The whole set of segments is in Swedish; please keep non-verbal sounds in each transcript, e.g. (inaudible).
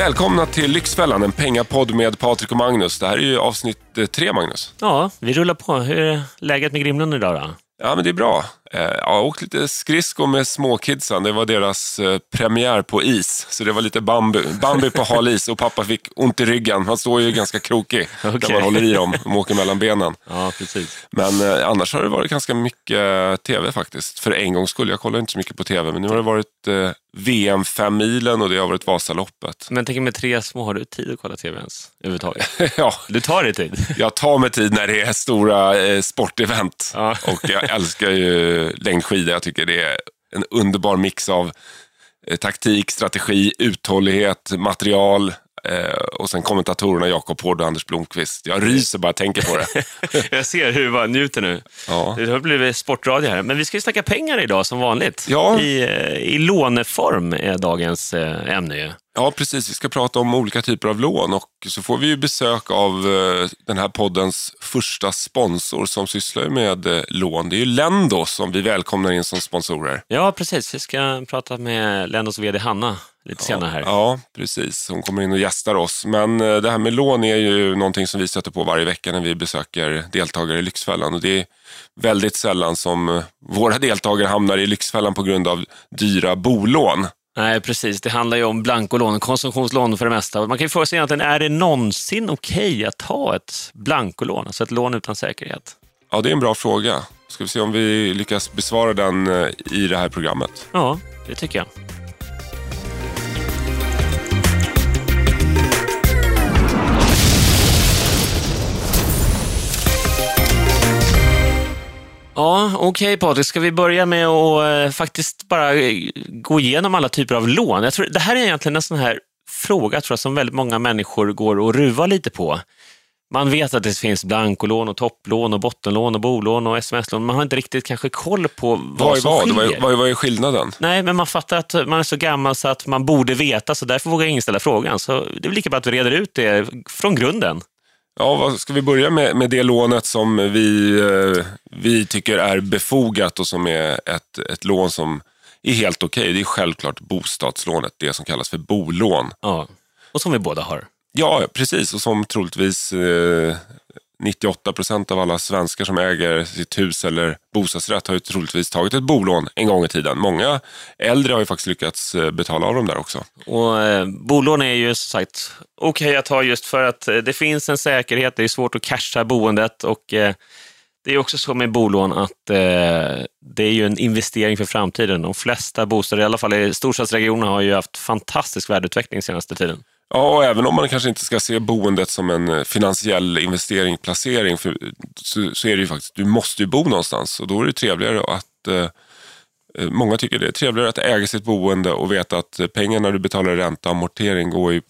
Välkomna till Lyxfällan, en pengapodd med Patrik och Magnus. Det här är ju avsnitt eh, tre, Magnus. Ja, vi rullar på. Hur är läget med Grimlund idag då? Ja, men det är bra. Eh, Jag har åkt lite skridskor med småkidsen. Det var deras eh, premiär på is, så det var lite Bambi, Bambi på hal is och pappa fick ont i ryggen. Han står ju ganska krokig när Okej. man håller i dem. De åker mellan benen. Ja, precis. Men eh, annars har det varit ganska mycket tv faktiskt. För en gångs skull. Jag kollar inte så mycket på tv, men nu har det varit eh, VM 5 milen och det har varit Vasaloppet. Men tänk med tre små, har du tid att kolla tv ens överhuvudtaget? (laughs) ja, Du tar dig tid. jag tar mig tid när det är stora eh, sportevent. Ja. Och jag älskar ju längdskidor. Jag tycker det är en underbar mix av eh, taktik, strategi, uthållighet, material eh, och sen kommentatorerna Jakob Hård och Anders Blomqvist. Jag ryser bara jag tänker på det. (laughs) Jag ser hur du bara njuter nu. Ja. Det har blivit sportradio här. Men vi ska ju snacka pengar idag som vanligt. Ja. I, eh, I låneform är dagens ämne ju. Ja, precis. Vi ska prata om olika typer av lån och så får vi ju besök av eh, den här poddens första sponsor som sysslar med eh, lån. Det är ju Lendo som vi välkomnar in som sponsorer. Ja, precis. Vi ska prata med Lendos vd Hanna lite senare här. Ja, precis. Hon kommer in och gästar oss. Men eh, det här med lån är ju någonting som vi stöter på varje vecka när vi besöker deltagare i Lyxfällan. Och det är väldigt sällan som våra deltagare hamnar i Lyxfällan på grund av dyra bolån. Nej, precis. Det handlar ju om blankolån, konsumtionslån för det mesta. Man kan ju fråga sig egentligen, är det någonsin okej att ta ett blankolån, alltså ett lån utan säkerhet? Ja, det är en bra fråga. Ska vi se om vi lyckas besvara den eh, i det här programmet. Ja, det tycker jag. Ja, okej Patrik. Ska vi börja med att eh, faktiskt bara eh, gå igenom alla typer av lån? Jag tror, det här är egentligen en sån här fråga tror jag, som väldigt många människor går och ruvar lite på. Man vet att det finns blankolån, och topplån, och bottenlån, och bolån och sms-lån. Man har inte riktigt kanske koll på vad, Vad som vad? skiljer. Vad är, vad är, skillnaden? Nej, men man fattar att man är så gammal så att man borde veta, så därför vågar ingen ställa frågan. Så det är lika bra att vi reder ut det från grunden. Ja, vad, ska vi börja med, med det lånet som vi, eh, vi tycker är befogat och som är ett, ett lån som är helt okej. Det är självklart bostadslånet, det som kallas för bolån. Ja. Och som vi båda har. Ja, precis. Och som troligtvis eh, 98 procent av alla svenskar som äger sitt hus eller bostadsrätt har ju troligtvis tagit ett bolån en gång i tiden. Många äldre har ju faktiskt lyckats eh, betala av dem där också. Och eh, bolån är ju som sagt okej att ha just för att eh, det finns en säkerhet, det är svårt att casha boendet och eh, det är också så med bolån att eh, det är ju en investering för framtiden. De flesta bostäder, i alla fall i storstadsregionerna, har ju haft fantastisk värdeutveckling senaste tiden. Ja, och även om man kanske inte ska se boendet som en eh, finansiell investering, placering, för, så, så är det ju faktiskt, du måste ju bo någonstans och då är det trevligare att eh, eh, Många tycker det är trevligare att äga sitt boende och veta att eh, pengarna du betalar i ränta och amortering går ju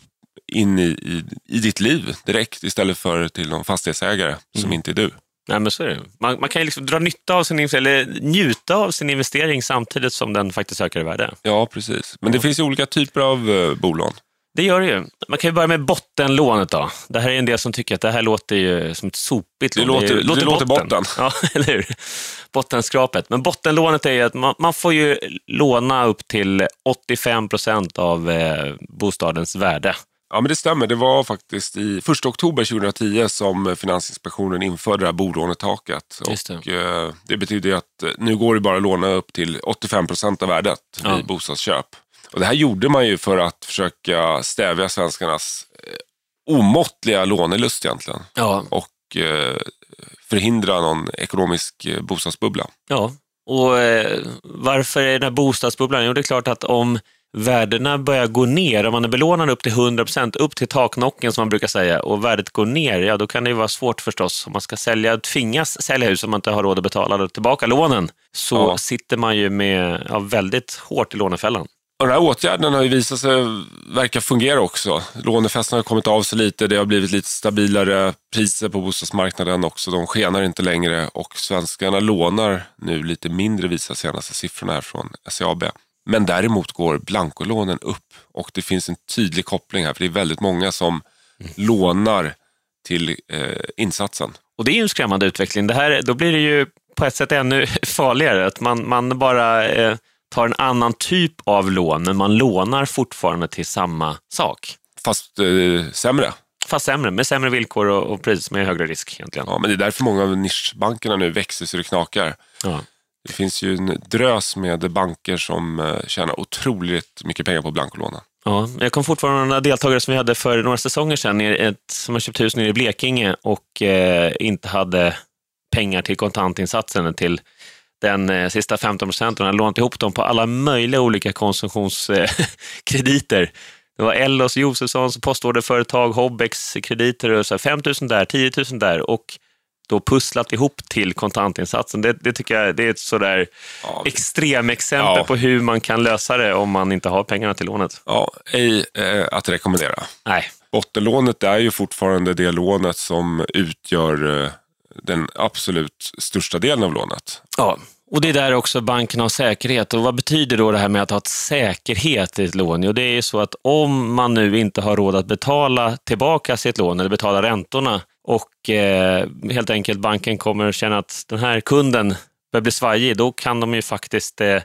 in i, i, i ditt liv direkt istället för till någon fastighetsägare som inte är du. Nej, men så är det. Man, man kan ju liksom dra nytta av sin investering, eller njuta av sin investering samtidigt som den faktiskt ökar i värde. Ja, precis. Men det finns ju olika typer av bolån. Det gör det ju. Man kan ju börja med bottenlånet då. Det här är en del som tycker att det här låter ju som ett sopigt Det lån. låter- det låter botten. Ja, (laughs) eller hur? Bottenskrapet. Men bottenlånet är ju att man, man får ju låna upp till 85 procent av eh, bostadens värde. Ja, men det stämmer. Det var faktiskt i 1 oktober 2010 som Finansinspektionen införde det här bolånetaket. Det. Och, eh, det betyder att eh, nu går det bara att låna upp till 85 procent av värdet Ja. vid bostadsköp. Och det här gjorde man ju för att försöka stävja svenskarnas eh, omåttliga lånelust egentligen. Ja. Och eh, förhindra någon ekonomisk eh, bostadsbubbla. Ja, och eh, varför är den här bostadsbubblan? Jo, det är klart att om värdena börjar gå ner, om man är belånad upp till 100% upp till taknocken som man brukar säga, och värdet går ner, ja då kan det ju vara svårt förstås. Om man ska sälja, tvingas sälja hus om man inte har råd att betala tillbaka lånen, så Ja. sitter man ju med ja, väldigt hårt i lånefällan. Och den här åtgärden har ju visat sig verka fungera också. Lånefesten har kommit av sig lite, det har blivit lite stabilare priser på bostadsmarknaden också. De skenar inte längre och svenskarna lånar nu lite mindre visar senaste siffrorna här från SCAB. Men däremot går blankolånen upp och det finns en tydlig koppling här för det är väldigt många som lånar till eh, insatsen. Och det är ju en skrämmande utveckling. Det här, då blir det ju på ett sätt ännu (laughs) farligare, att man, man bara eh, tar en annan typ av lån, men man lånar fortfarande till samma sak. fast eh, sämre. Fast sämre, med sämre villkor och, och pris med högre risk egentligen. Ja, men det är därför många av nischbankerna nu växer så det knakar. Ja. Det finns ju en drös med banker som eh, tjänar otroligt mycket pengar på blankolånen. Ja, jag kom fortfarande några deltagare som vi hade för några säsonger sedan, ett, som har köpt hus nere i Blekinge och eh, inte hade pengar till kontantinsatsen till den eh, sista 15 procenten. har lånat ihop dem på alla möjliga olika konsumtionskrediter. det var Ellos, Josefssons, postorderföretag, Hobbex krediter och så här, 5 000 där, 10 000 där och då pusslat ihop till kontantinsatsen. Det, det tycker jag det är ett sådär ja. extremexempel ja. på hur man kan lösa det om man inte har pengarna till lånet. Ja, ej eh, att rekommendera. Nej. Bottenlånet är ju fortfarande det lånet som utgör eh, den absolut största delen av lånet. Ja, och det är där också banken har säkerhet. Och vad betyder då det här med att ha ett säkerhet i ett lån? Jo, det är ju så att om man nu inte har råd att betala tillbaka sitt lån eller betala räntorna och eh, helt enkelt banken kommer känna att den här kunden börjar bli svajig, då kan de ju faktiskt eh,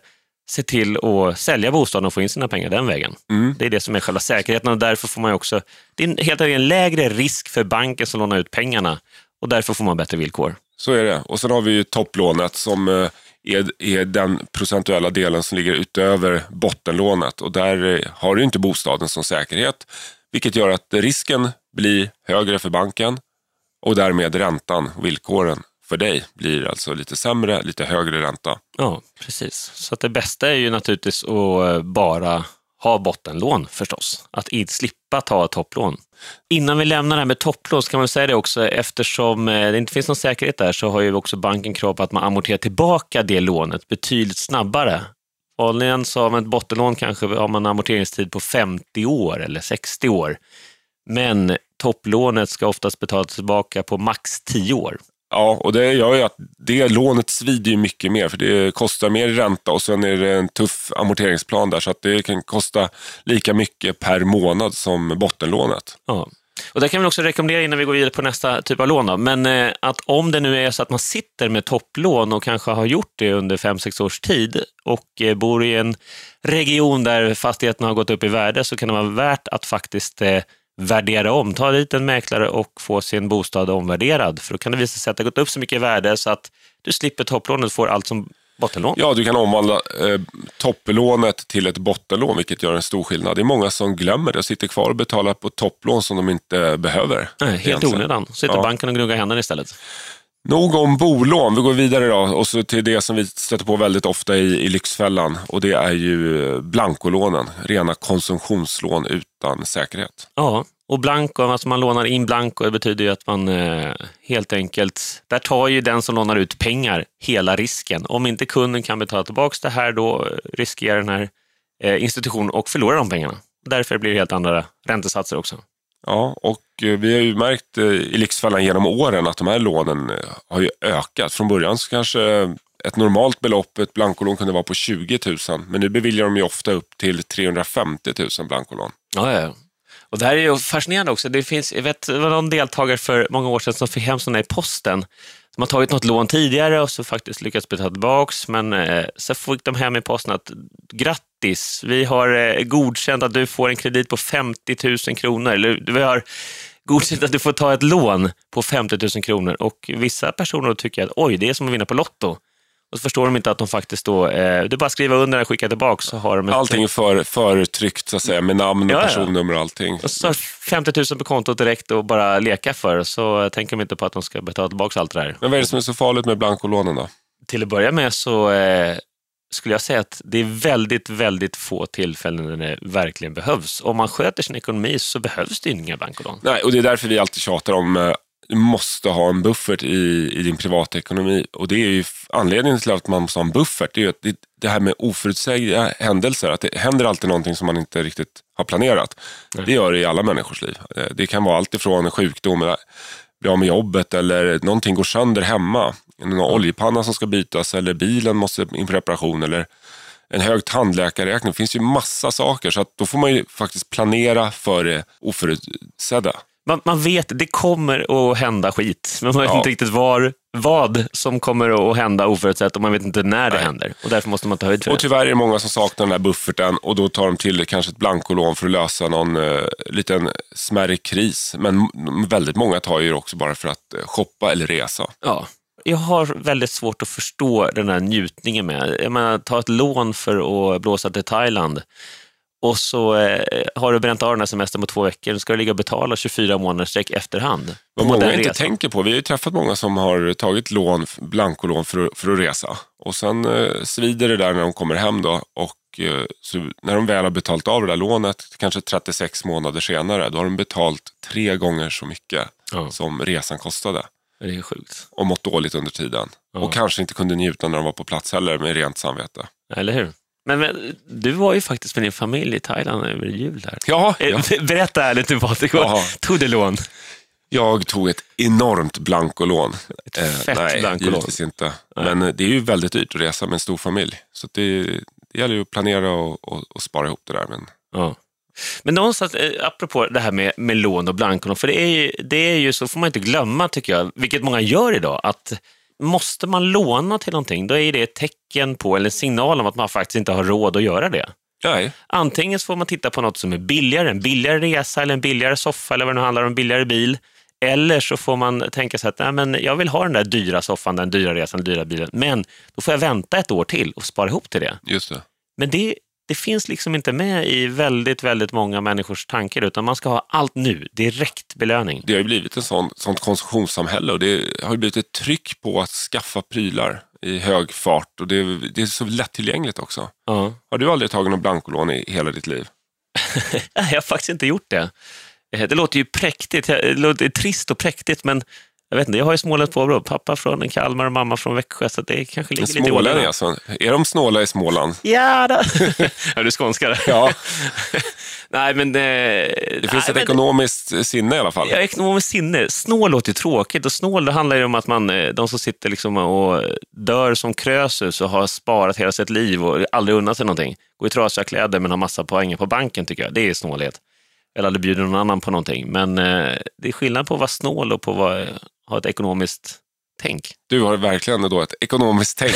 se till att sälja bostaden och få in sina pengar den vägen. Mm. Det är det som är själva säkerheten och därför får man också, det är helt enkelt en lägre risk för banken som lånar ut pengarna och därför får man bättre villkor. Så är det. Och sen har vi ju topplånet som eh, är, är den procentuella delen som ligger utöver bottenlånet och där eh, har du inte bostaden som säkerhet, vilket gör att risken blir högre för banken och därmed räntan, villkoren för dig blir alltså lite sämre, lite högre ränta. Ja, precis. Så det bästa är ju naturligtvis att eh, bara ha bottenlån förstås. Att slippa ta topplån. Innan vi lämnar det här med topplån så kan man säga det också, eftersom eh, det inte finns någon säkerhet där så har ju också banken krav på att man amorterar tillbaka det lånet betydligt snabbare. Vanligen så har man ett bottenlån kanske har man amorteringstid på 50 år eller 60 år. Men topplånet ska oftast betalas tillbaka på max 10 år. Ja, och det gör ju att det lånet svider ju mycket mer för det kostar mer ränta och sen är det en tuff amorteringsplan där så att det kan kosta lika mycket per månad som bottenlånet. Ja. Och det kan vi också rekommendera innan vi går vidare på nästa typ av lån. Då. Men eh, att om det nu är så att man sitter med topplån och kanske har gjort det under 5-6 års tid och eh, bor i en region där fastigheten har gått upp i värde så kan det vara värt att faktiskt eh, värdera om. Ta dit en mäklare och få sin bostad omvärderad. För då kan det visa sig att det har gått upp så mycket i värde så att du slipper topplånet och får allt som bottenlån. Ja, du kan omvandla eh, topplånet till ett bottenlån, vilket gör en stor skillnad. Det är många som glömmer det och sitter kvar och betalar på topplån som de inte behöver. Nej, helt onödan. Sitter ja. banken och gnuggar händerna istället. Nog om bolån. Vi går vidare då och så till det som vi stöter på väldigt ofta i, i Lyxfällan och det är ju eh, blankolånen. Rena konsumtionslån utan säkerhet. Ja, och blanko, alltså man lånar in blanko, det betyder ju att man eh, helt enkelt, där tar ju den som lånar ut pengar hela risken. Om inte kunden kan betala tillbaka det här, då riskerar den här eh, institutionen att förlora de pengarna. Därför blir det helt andra räntesatser också. Ja, och eh, vi har ju märkt eh, i Lyxfällan genom åren att de här lånen eh, har ju ökat. Från början så kanske ett normalt belopp, ett blankolån kunde vara på 20 000, men nu beviljar de ju ofta upp till 350 000 blankolån. Ja, ja. Och det här är ju fascinerande också. Det, finns, jag vet, det var någon deltagare för många år sedan som fick hem sådana i posten de har tagit något lån tidigare och så faktiskt lyckats betala tillbaka, men eh, så fick de hem i posten att grattis, vi har eh, godkänt att du får en kredit på 50 000 kronor. Eller vi har godkänt att du får ta ett lån på 50 000 kronor. Och vissa personer tycker att oj, det är som att vinna på Lotto. Och så förstår de inte att de faktiskt då, eh, det är bara att skriva under och skicka tillbaka så har de... Allting för, förtryckt så att säga, med namn och ja, personnummer och allting. Och så 50 000 på kontot direkt och bara leka för, så tänker de inte på att de ska betala tillbaka allt det där. Men vad är det som är så farligt med blankolånen då? Till att börja med så eh, skulle jag säga att det är väldigt, väldigt få tillfällen när det verkligen behövs. Om man sköter sin ekonomi så behövs det inga blankolån. Nej, och det är därför vi alltid tjatar om eh, du måste ha en buffert i, i din privatekonomi. Och det är ju anledningen till att man måste ha en buffert. Det är ju att det, det här med oförutsägda händelser, att det händer alltid någonting som man inte riktigt har planerat. Nej. Det gör det i alla människors liv. Eh, det kan vara allt ifrån sjukdom, eh, bli av med jobbet eller någonting går sönder hemma. En oljepanna som ska bytas eller bilen måste in på reparation eller en hög tandläkarräkning. Det finns ju massa saker så att då får man ju faktiskt planera för det oförutsedda. Man, man vet det kommer att hända skit, men man vet Ja. inte riktigt var, vad som kommer att hända oförutsett och man vet inte när det Nej. händer. Och därför måste man ta höjd för Och det. tyvärr är det många som saknar den här bufferten och då tar de till kanske ett blankolån för att lösa någon eh, liten smärre kris. Men väldigt många tar ju det också bara för att eh, shoppa eller resa. Ja. Jag har väldigt svårt att förstå den här njutningen med. Jag menar, ta ett lån för att blåsa till Thailand och så eh, har du bränt av den här semestern på två veckor. Då ska du ligga och betala 24 månader sträck efterhand. Vad många inte resan. tänker på, vi har ju träffat många som har tagit lån, blankolån för, att- för att resa. Och sen eh, svider det där när de kommer hem då. Och eh, så när de väl har betalt av det där lånet, kanske 36 månader senare, då har de betalt tre gånger så mycket Ja. som resan kostade. Det är sjukt. Och mått dåligt under tiden. Ja. Och kanske inte kunde njuta när de var på plats heller med rent samvete. Eller hur? Men, men du var ju faktiskt med din familj i Thailand över jul där. Ja, Eh, ja. Berätta ärligt nu Patrik, tog du lån? jag tog ett enormt blankolån. Ett fett nej, blankolån. givetvis inte. Men eh, det är ju väldigt dyrt att resa med en stor familj. Så det, det gäller ju att planera och, och, och spara ihop det där. Men Ja. Men någonstans, eh, apropå det här med, med lån och blankolån, för det är, ju, det är ju så, får man inte glömma tycker jag, vilket många gör idag, att måste man låna till någonting, då är det ett tecken på, eller en signal om att man faktiskt inte har råd att göra det. nej, Antingen så får man titta på något som är billigare, en billigare resa eller en billigare soffa eller vad det nu handlar om, en billigare bil. Eller så får man tänka sig att Nej, men jag vill ha den där dyra soffan, den dyra resan, den dyra bilen, men då får jag vänta ett år till och spara ihop till det. just det. Men det, det finns liksom inte med i väldigt, väldigt många människors tankar, utan man ska ha allt nu, direkt belöning. Det har ju blivit ett sånt, sånt konsumtionssamhälle och det har ju blivit ett tryck på att skaffa prylar i hög fart. Och det, det är så lättillgängligt också. Ja. Har du aldrig tagit något blankolån i hela ditt liv? (laughs) Nej, Jag har faktiskt inte gjort det. Eh, Det låter ju präktigt, det låter trist och präktigt, men jag vet inte, jag har ju småländskt påbrå. Pappa från Kalmar och mamma från Växjö, så det kanske ligger lite i smålänning åldrarna. alltså. Är de snåla i Småland? Ja, då. (laughs) är du skånskare? Ja. (laughs) Nej, men... Det, Det finns ett ekonomiskt sinne i alla fall. Ja, ekonomiskt sinne. Snål låter ju tråkigt och snål det handlar ju om att man, eh, de som sitter liksom och dör som Krösus och har sparat hela sitt liv och aldrig unnat sig någonting. Går i trasiga kläder men har massa poäng på banken tycker jag. Det är snålhet. Eller aldrig bjuder någon annan på någonting. Men eh, det är skillnad på att vara snål och på att vara, ha ett ekonomiskt tänk. Du har verkligen då ett ekonomiskt tänk. (laughs)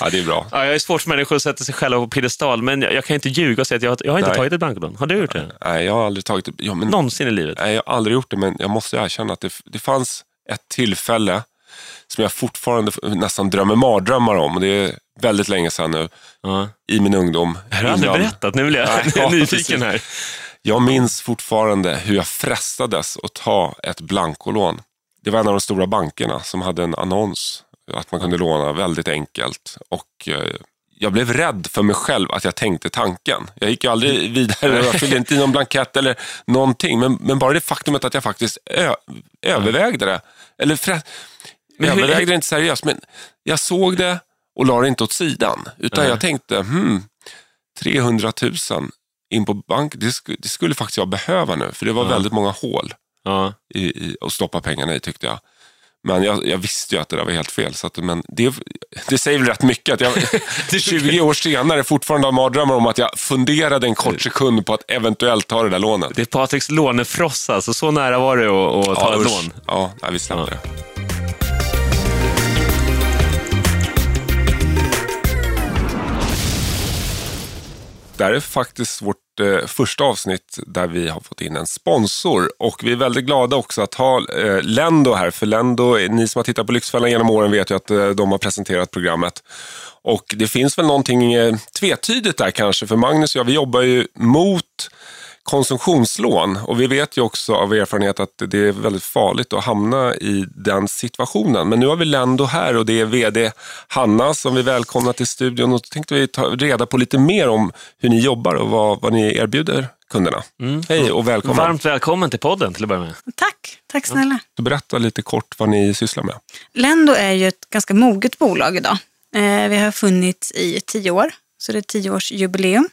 ja, det är bra. Ja, jag är sportsmänniska och sätter sig själv på piedestal, men jag, jag kan inte ljuga och säga att jag, jag har inte Nej. tagit ett blankolån. Har du gjort det? Nej, jag har aldrig tagit det. Ja, men, Någonsin i livet? nej, jag har aldrig gjort det, men jag måste erkänna att det, det fanns ett tillfälle som jag fortfarande nästan drömmer mardrömmar om. Och det är väldigt länge sedan nu, Ja. i min ungdom. Jag har aldrig innan- berättat, nu blir jag Nej, ja, nyfiken precis. här. Jag minns fortfarande hur jag frestades att ta ett blankolån. Det var en av de stora bankerna som hade en annons att man kunde låna väldigt enkelt. Och eh, jag blev rädd för mig själv att jag tänkte tanken. Jag gick ju aldrig vidare, jag fyllde inte i någon blankett eller någonting. Men, men bara det faktumet att jag faktiskt ö, övervägde det. Eller frä, Men hur- övervägde det inte seriöst, men jag såg det och la det inte åt sidan. Utan jag tänkte, hmm, 300 000 in på bank, det, sk- det skulle faktiskt jag behöva nu. För det var Ja. väldigt många hål Ja. i, i, att stoppa pengarna i tyckte jag. Men jag, jag visste ju att det där var helt fel. Så att, men det, det säger väl rätt mycket att jag (laughs) (laughs) 20 år senare fortfarande har mardrömmar om att jag funderade en kort sekund på att eventuellt ta det där lånet. Det är Patriks lånefrossa, alltså så nära var det att, att ta ett usch. lån. Ja, nej, vi släpper Ja. det. Det här är faktiskt vårt eh, första avsnitt där vi har fått in en sponsor. Och vi är väldigt glada också att ha eh, Lendo här. För Lendo, ni som har tittat på Lyxfällan genom åren vet ju att eh, de har presenterat programmet. Och det finns väl någonting eh, tvetydigt där kanske. För Magnus och jag, vi jobbar ju mot konsumtionslån. Och vi vet ju också av erfarenhet att det är väldigt farligt att hamna i den situationen. Men nu har vi Lendo här och det är VD Hanna som vi välkomnar till studion. Och då tänkte vi ta reda på lite mer om hur ni jobbar och vad, vad ni erbjuder kunderna. Hej och välkommen. Varmt välkommen till podden till att börja med. Tack, tack snälla. Så Berätta lite kort vad ni sysslar med. Lendo är ju ett ganska moget bolag idag. Eh, vi har funnits i tio år, så det är tioårsjubileum.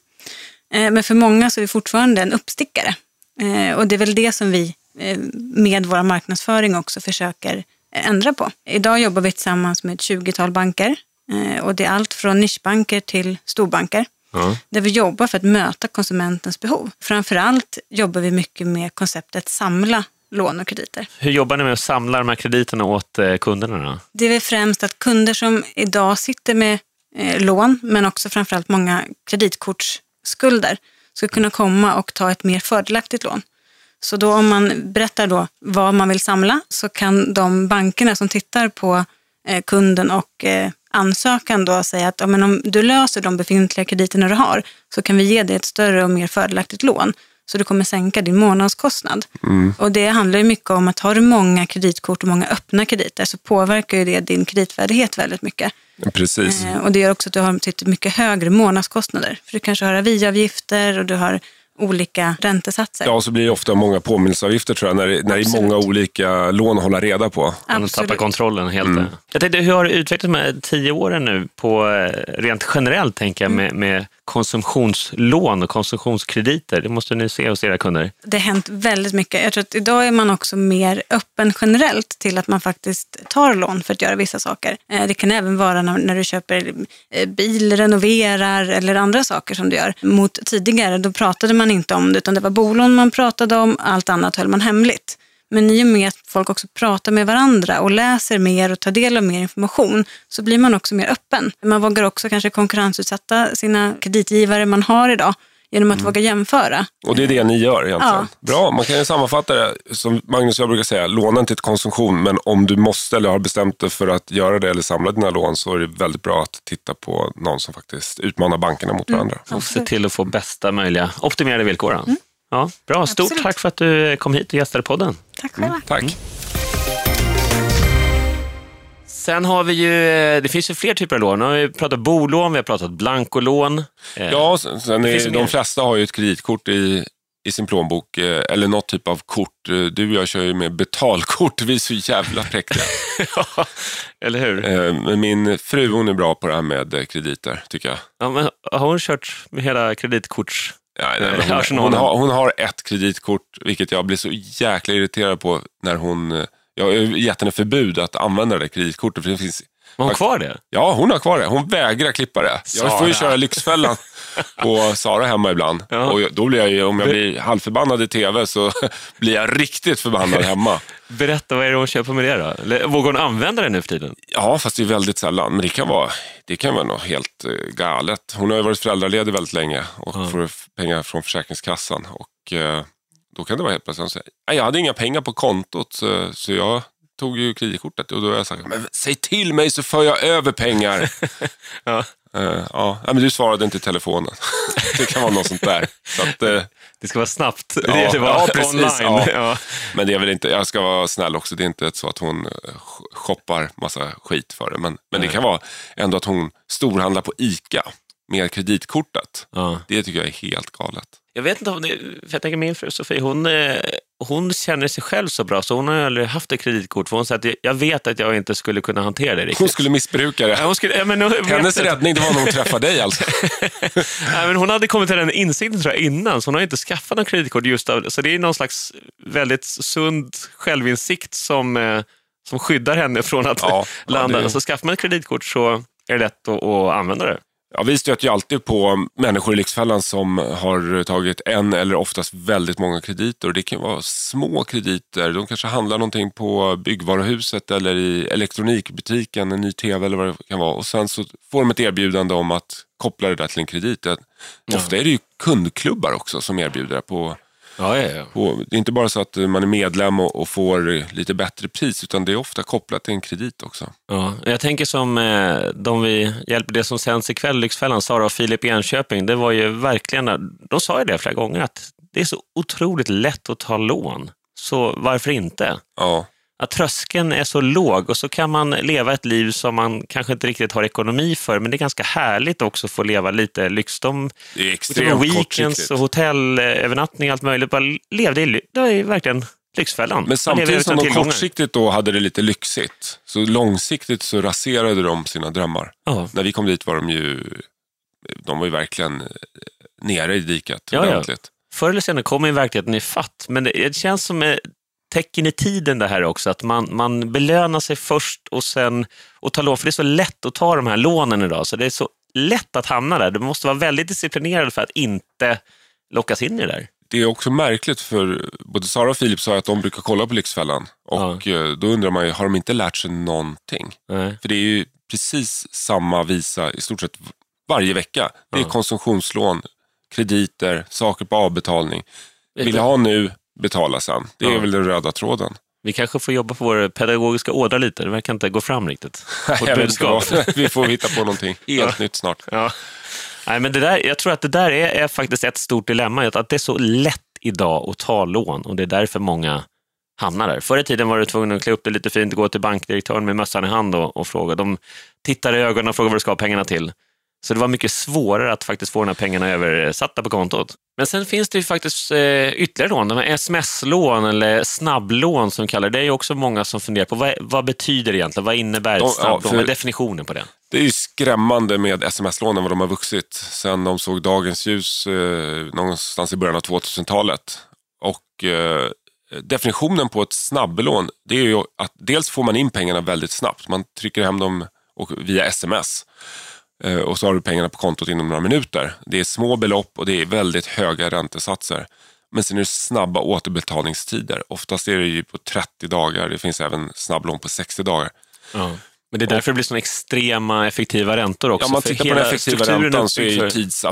Eh, men för många så är vi fortfarande en uppstickare. Eh, och det är väl det som vi eh, med vår marknadsföring också försöker ändra på. Idag jobbar vi tillsammans med ett 20-tal banker. Och det är allt från nischbanker till storbanker. Ja. Där vi jobbar för att möta konsumentens behov. Framförallt jobbar vi mycket med konceptet samla lån och krediter. Hur jobbar ni med att samla de här krediterna åt kunderna? Då? Det är väl främst att kunder som idag sitter med lån, men också framförallt många kreditkortsskulder, ska kunna komma och ta ett mer fördelaktigt lån. Så då om man berättar då vad man vill samla så kan de bankerna som tittar på eh, kunden och eh, ansökan då säga att ja, men om du löser de befintliga krediterna du har så kan vi ge dig ett större och mer fördelaktigt lån. Så du kommer sänka din månadskostnad. Och det handlar ju mycket om att har du många kreditkort och många öppna krediter så påverkar ju det din kreditvärdighet väldigt mycket. Precis. Eh, och det gör också att du har mycket högre månadskostnader. För du kanske har aviavgifter och du har olika räntesatser. Ja, och så blir det ofta många påminnelseavgifter tror jag, när, det- när det är många olika lån att hålla reda på. Man tappar kontrollen helt. Jag tänkte, hur har du utvecklat de här tio åren nu på eh, rent generellt tänker jag, med, med konsumtionslån och konsumtionskrediter? Det måste ni se hos era kunder. Det har hänt väldigt mycket. Jag tror att idag är man också mer öppen generellt till att man faktiskt tar lån för att göra vissa saker. Eh, Det kan även vara när, när du köper eh, bil, renoverar eller andra saker som du gör. Mot tidigare, då pratade man inte om det utan det var bolån man pratade om, allt annat höll man hemligt. Men i och med att folk också pratar med varandra och läser mer och tar del av mer information så blir man också mer öppen. Man vågar också kanske konkurrensutsätta sina kreditgivare man har idag genom att våga jämföra. Och det är det ni gör egentligen. Ja. Bra, man kan ju sammanfatta det som Magnus och jag brukar säga, låna inte till konsumtion, men om du måste eller har bestämt dig för att göra det eller samla dina lån så är det väldigt bra att titta på någon som faktiskt utmanar bankerna mot varandra. Och se till att få bästa möjliga optimerade villkor. då. Ja, bra, stort Absolut. tack för att du kom hit och gästade podden. Tack själva. Tack. Sen har vi ju, eh, det finns ju fler typer av lån. Nu har vi pratat bolån, vi har pratat blankolån. Eh, Ja, sen, sen är, mer. de flesta har ju ett kreditkort i, i sin plånbok, eh, eller något typ av kort. Du och jag kör ju med betalkort, (laughs) vi är så jävla präktiga. (laughs) Ja, eller hur? Men min fru hon är bra på det här med krediter, tycker jag. Ja, men har hon kört med hela kreditkorts... Ja, nej, hon, hon, har, hon har ett kreditkort, vilket jag blir så jäkla irriterad på när hon... Jag har gett henne förbud att använda det kreditkortet. För det finns, Har hon kvar det? ja, hon har kvar det. Hon vägrar klippa det. Jag får ju Sara. köra Lyxfällan på Sara hemma ibland. Ja. Och då blir jag ju, om jag blir halvförbannad i tv så (laughs) blir jag riktigt förbannad hemma. Berätta, vad är det hon köper med det då? Vågar hon använda det nu för tiden? Ja, fast det är väldigt sällan. Men det kan vara, det kan vara något helt eh, galet. Hon har ju varit föräldraledig väldigt länge och får f- pengar från Försäkringskassan. Och eh, då kan det vara helt plötsligt säga, "Nej, jag hade inga pengar på kontot så, så jag tog ju kreditkortet. Och då har jag sagt, men säg till mig så för jag över pengar. (laughs) Ja. Eh, ja, men du svarade inte i telefonen. (laughs) det kan vara något sånt där. Så att, eh, Det ska vara snabbt. Ja, det gäller vara ja, precis, online. ja. Ja. Men det är väl inte, jag ska vara snäll också, det är inte så att hon eh, sh- shoppar massa skit för det. Men, men det kan vara ändå att hon storhandlar på ICA med kreditkortet. Det tycker jag är helt galet. Jag vet inte om det, för jag tänker min fru Sofie, hon, eh, hon känner sig själv så bra så hon har aldrig haft ett kreditkort. För hon säger att jag vet att jag inte skulle kunna hantera det riktigt. Hon skulle missbruka Ja, det. hon, skulle, ja, men, hon, Hennes räddning det var när hon träffade dig alltså. (laughs) Nej, men hon hade kommit till den insikten tror jag innan, så hon har inte skaffat något kreditkort just av Så det är någon slags väldigt sund självinsikt som, eh, som skyddar henne från att Ja, ja, landa. det- Så skaffar man ett kreditkort så är det lätt att, att använda det. Ja, vi stöter ju alltid på människor i Lyxfällan som har tagit en eller oftast väldigt många krediter. Och Det kan vara små krediter. De kanske handlar någonting på byggvaruhuset eller i elektronikbutiken, en ny tv eller vad det kan vara. Och Sen så får de ett erbjudande om att koppla det där till en kredit. Ofta är det ju kundklubbar också som erbjuder det. På, Ja, ja, ja. på, det är inte bara så att man är medlem och, och får lite bättre pris, utan det är ofta kopplat till en kredit också. Ja, jag tänker som eh, de vi hjälper, det som sänds ikväll, Lyxfällan, Sara och Filip i Enköping, det var ju verkligen, de sa ju det flera gånger, att det är så otroligt lätt att ta lån. Så varför inte? Ja. Att tröskeln är så låg och så kan man leva ett liv som man kanske inte riktigt har ekonomi för, men det är ganska härligt också att få leva lite lyx. De Det är extremt weekends och hotellövernattning allt möjligt, bara levde i, ly- det ju verkligen Lyxfällan. Men samtidigt som de tillgångar. kortsiktigt då hade det lite lyxigt, så långsiktigt så raserade de sina drömmar. Ja. När vi kom dit var de ju, de var ju verkligen eh, nere i diket Ja, ja. ordentligt. förr eller senare kommer ju verkligheten i fatt. Men det, det känns som ett tecken i tiden det här också, att man, man belönar sig först och sen och tar lån. För det är så lätt att ta de här lånen idag, så det är så lätt att hamna där. Du måste vara väldigt disciplinerad för att inte lockas in i det där. Det är också märkligt för både Sara och Filip sa att de brukar kolla på Lyxfällan. Och eh, då undrar man ju, har de inte lärt sig någonting? Nej. För det är ju precis samma visa i stort sett varje vecka. Det är Ja. konsumtionslån, krediter, saker på avbetalning. Vill jag ha nu, betala sen. Det är Ja. väl den röda tråden. Vi kanske får jobba på vår pedagogiska ådra lite. Det verkar inte gå fram riktigt. (laughs) Jag budskap. Vi får hitta på någonting (laughs) helt nytt snart. Ja. Nej, men det där, jag tror att det där är, är faktiskt ett stort dilemma. Att det är så lätt idag att ta lån och det är därför många hamnar där. Förr i tiden var du tvungen att klä upp dig lite fint, gå till bankdirektören med mössan i hand och, och fråga. De tittar i ögonen och frågar vad du ska ha pengarna till. Så det var mycket svårare att faktiskt få de här pengarna översatta på kontot. Men sen finns det ju faktiskt eh, ytterligare lån, de här sms-lån eller snabblån som kallar det. Det är också många som funderar på vad, vad betyder det egentligen? Vad innebär De- ja, snabblån? för- Vad är definitionen på det? Det är ju skrämmande med sms-lånen vad de har vuxit sen de såg dagens ljus eh, någonstans i början av 2000-talet. Och eh, definitionen på ett snabblån det är ju att dels får man in pengarna väldigt snabbt. Man trycker hem dem och, via sms. Eh, och så har du pengarna på kontot inom några minuter. Det är små belopp och det är väldigt höga räntesatser. Men sen är det snabba återbetalningstider. Oftast är det ju på 30 dagar. Det finns även snabblån på 60 dagar. Ja. Men det är därför det blir såna extrema effektiva räntor också. Ja, man för tittar på den effektiva räntan så är ju tids,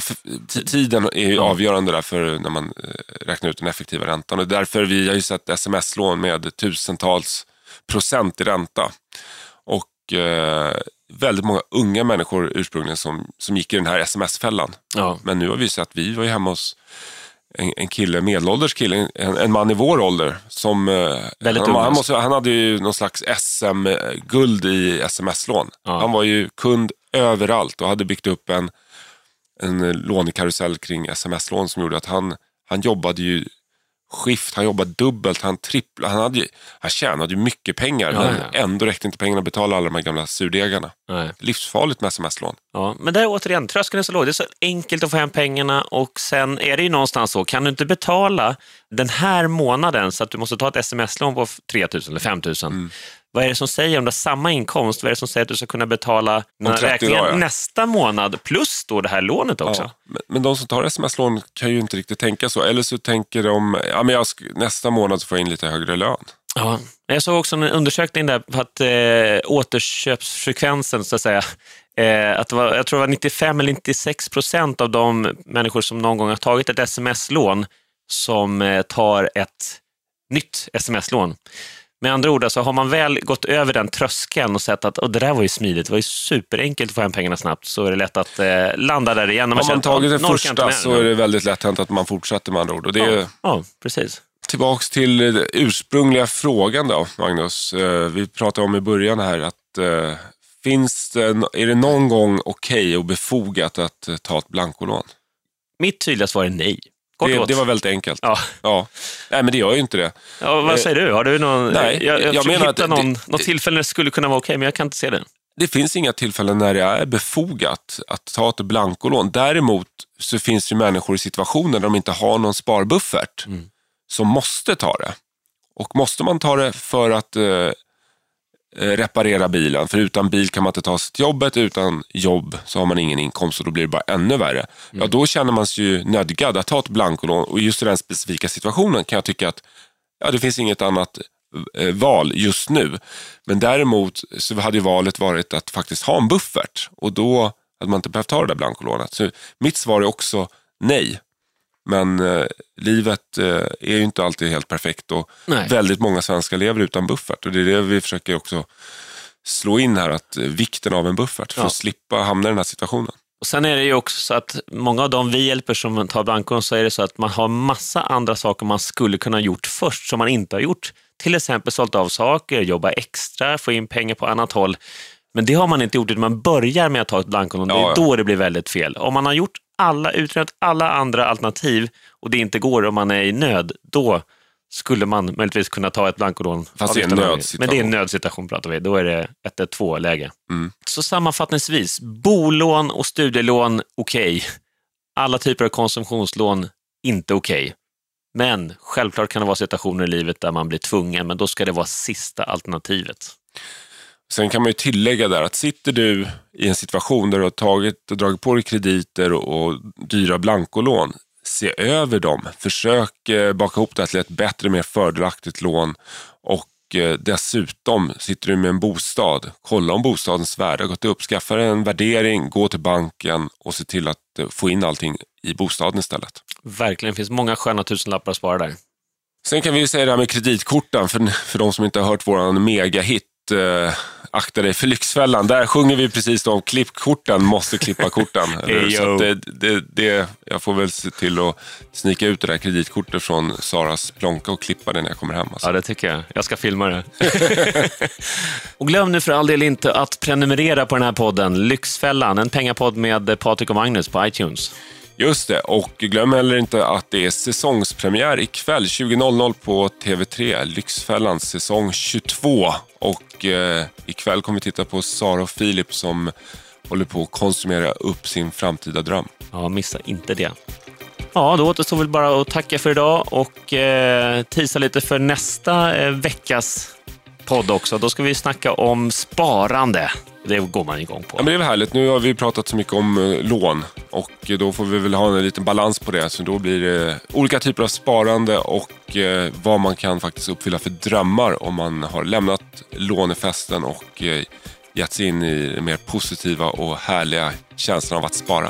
tiden är ju Ja. avgörande där för när man eh, räknar ut den effektiva räntan. Och därför vi har ju sett sms-lån med tusentals procent i ränta. Och eh, väldigt många unga människor ursprungligen som, som gick i den här sms-fällan. Ja. Men nu har vi sett, vi var ju hemma hos en, en kille, medelålders kille, en, en man i vår ålder. Som, eh, han, han, måste, han hade ju någon slags SM-guld i sms-lån. Ja. Han var ju kund överallt och hade byggt upp en, en lånekarusell kring sms-lån som gjorde att han, han jobbade ju skift, han jobbade dubbelt, han tripplade, han, hade ju, han tjänade ju mycket pengar Ja, men ja. ändå räckte inte pengarna att betala alla de här gamla surdegarna. Nej. Livsfarligt med sms-lån. Ja, men där återigen, tröskeln är så låg. Det är så enkelt att få hem pengarna och sen är det ju någonstans så, kan du inte betala den här månaden så att du måste ta ett sms-lån på 3 000 eller 5 000. Mm. Vad är det som säger, om du har samma inkomst, vad är det som säger att du ska kunna betala den här 30 räkningen ja. nästa månad plus då det här lånet också? Ja, men, de som tar sms-lån kan ju inte riktigt tänka så. Eller så tänker de, ja, men jag nästa månad får jag in lite högre lön. Ja, jag såg också en undersökning där på att eh, återköpsfrekvensen, så att säga, eh, att var, jag tror det var 95 eller 96 procent av de människor som någon gång har tagit ett sms-lån som eh, tar ett nytt sms-lån. Med andra ord, alltså, har man väl gått över den tröskeln och sett att oh, det där var ju smidigt, det var ju superenkelt att få hem pengarna snabbt, så är det lätt att eh, landa där igen. när man känner, tagit "Ja, det första så det." är det väldigt lätt hänt att man fortsätter med andra ord. Och det är ja, ja, precis. tillbaks till den ursprungliga frågan då, Magnus. Eh, Vi pratade om i början här att eh, finns det, är det någon gång okej och befogat att eh, ta ett blankolån? Mitt tydliga svar är nej. Kort Det, det var väldigt enkelt. Ja. Ja. Nej, men det gör ju inte det. Ja, vad Eh, säger du? Har du någon... nej, jag, jag, jag menar att hitta någon, det- något tillfälle när det skulle kunna vara okej, men jag kan inte se det. Det finns inga tillfällen när det är befogat att ta ett blankolån. Däremot så finns det människor i situationer där de inte har någon sparbuffert Mm. som måste ta det. Och måste man ta det för att eh, reparera bilen, för utan bil kan man inte ta sig till jobbet, utan jobb så har man ingen inkomst och då blir det bara ännu värre. Ja, då känner man sig ju nödgad att ta ett blankolån och just i den specifika situationen kan jag tycka att ja, det finns inget annat eh, val just nu. Men däremot så hade valet varit att faktiskt ha en buffert och då hade man inte behövt ta det där blankolånet. Så mitt svar är också nej. Men eh, livet eh, är ju inte alltid helt perfekt och Nej. väldigt många svenskar lever utan buffert. Och det är det vi försöker också slå in här, att eh, vikten av en buffert för Ja. att slippa hamna i den här situationen. Och Sen är det ju också så att många av de vi hjälper som tar blankolån så är det så att man har massa andra saker man skulle kunna ha gjort först som man inte har gjort. Till exempel sålt av saker, jobba extra, få in pengar på annat håll. Men det har man inte gjort utan man börjar med att ta ett blankolån. Det Ja, är ja. då det blir väldigt fel. Om man har gjort alla, utrett alla andra alternativ och det inte går om man är i nöd, då skulle man möjligtvis kunna ta ett blankolån. Fast det är en nödsituation. Men det är en nödsituation pratar vi. Då är det 112-läge. Mm. Så sammanfattningsvis, bolån och studielån, okej. Alla typer av konsumtionslån, inte okej. Men självklart kan det vara situationer i livet där man blir tvungen, men då ska det vara sista alternativet. Sen kan man ju tillägga där att sitter du i en situation där du har tagit och dragit på dig krediter och, och dyra blankolån, se över dem. Försök eh, baka ihop det till ett bättre, mer fördelaktigt lån och eh, dessutom sitter du med en bostad, kolla om bostadens värde har gått upp. Skaffa en värdering, gå till banken och se till att eh, få in allting i bostaden istället. Verkligen, det finns många sköna tusenlappar att spara där. Sen kan vi säga det här med kreditkorten, för, för de som inte har hört vår megahit eh, Akta dig för Lyxfällan. Där sjunger vi precis om klippkorten, måste klippa korten. (laughs) Så det, det, det, jag får väl se till att snika ut det där kreditkortet från Saras plånka och klippa det när jag kommer hem. Alltså. Ja, det tycker jag. Jag ska filma det. (laughs) och glöm nu för all del inte att prenumerera på den här podden, Lyxfällan, en pengapodd med Patrik och Magnus på iTunes. Just det, och glöm heller inte att det är säsongspremiär ikväll 20.00 på TV3, Lyxfällan säsong 22. Och eh, ikväll kommer vi titta på Sara och Filip som håller på att konsumera upp sin framtida dröm. Ja, missa inte det. Ja, då återstår väl bara att tacka för idag och eh, tisa lite för nästa eh, veckas podd också. Då ska vi snacka om sparande. Det går man igång på. Ja, men det är väl härligt. Nu har vi pratat så mycket om eh, lån och eh, då får vi väl ha en liten balans på det. Så då blir det eh, olika typer av sparande och eh, vad man kan faktiskt uppfylla för drömmar om man har lämnat lånefesten och eh, gett sig in i den mer positiva och härliga känslan av att spara.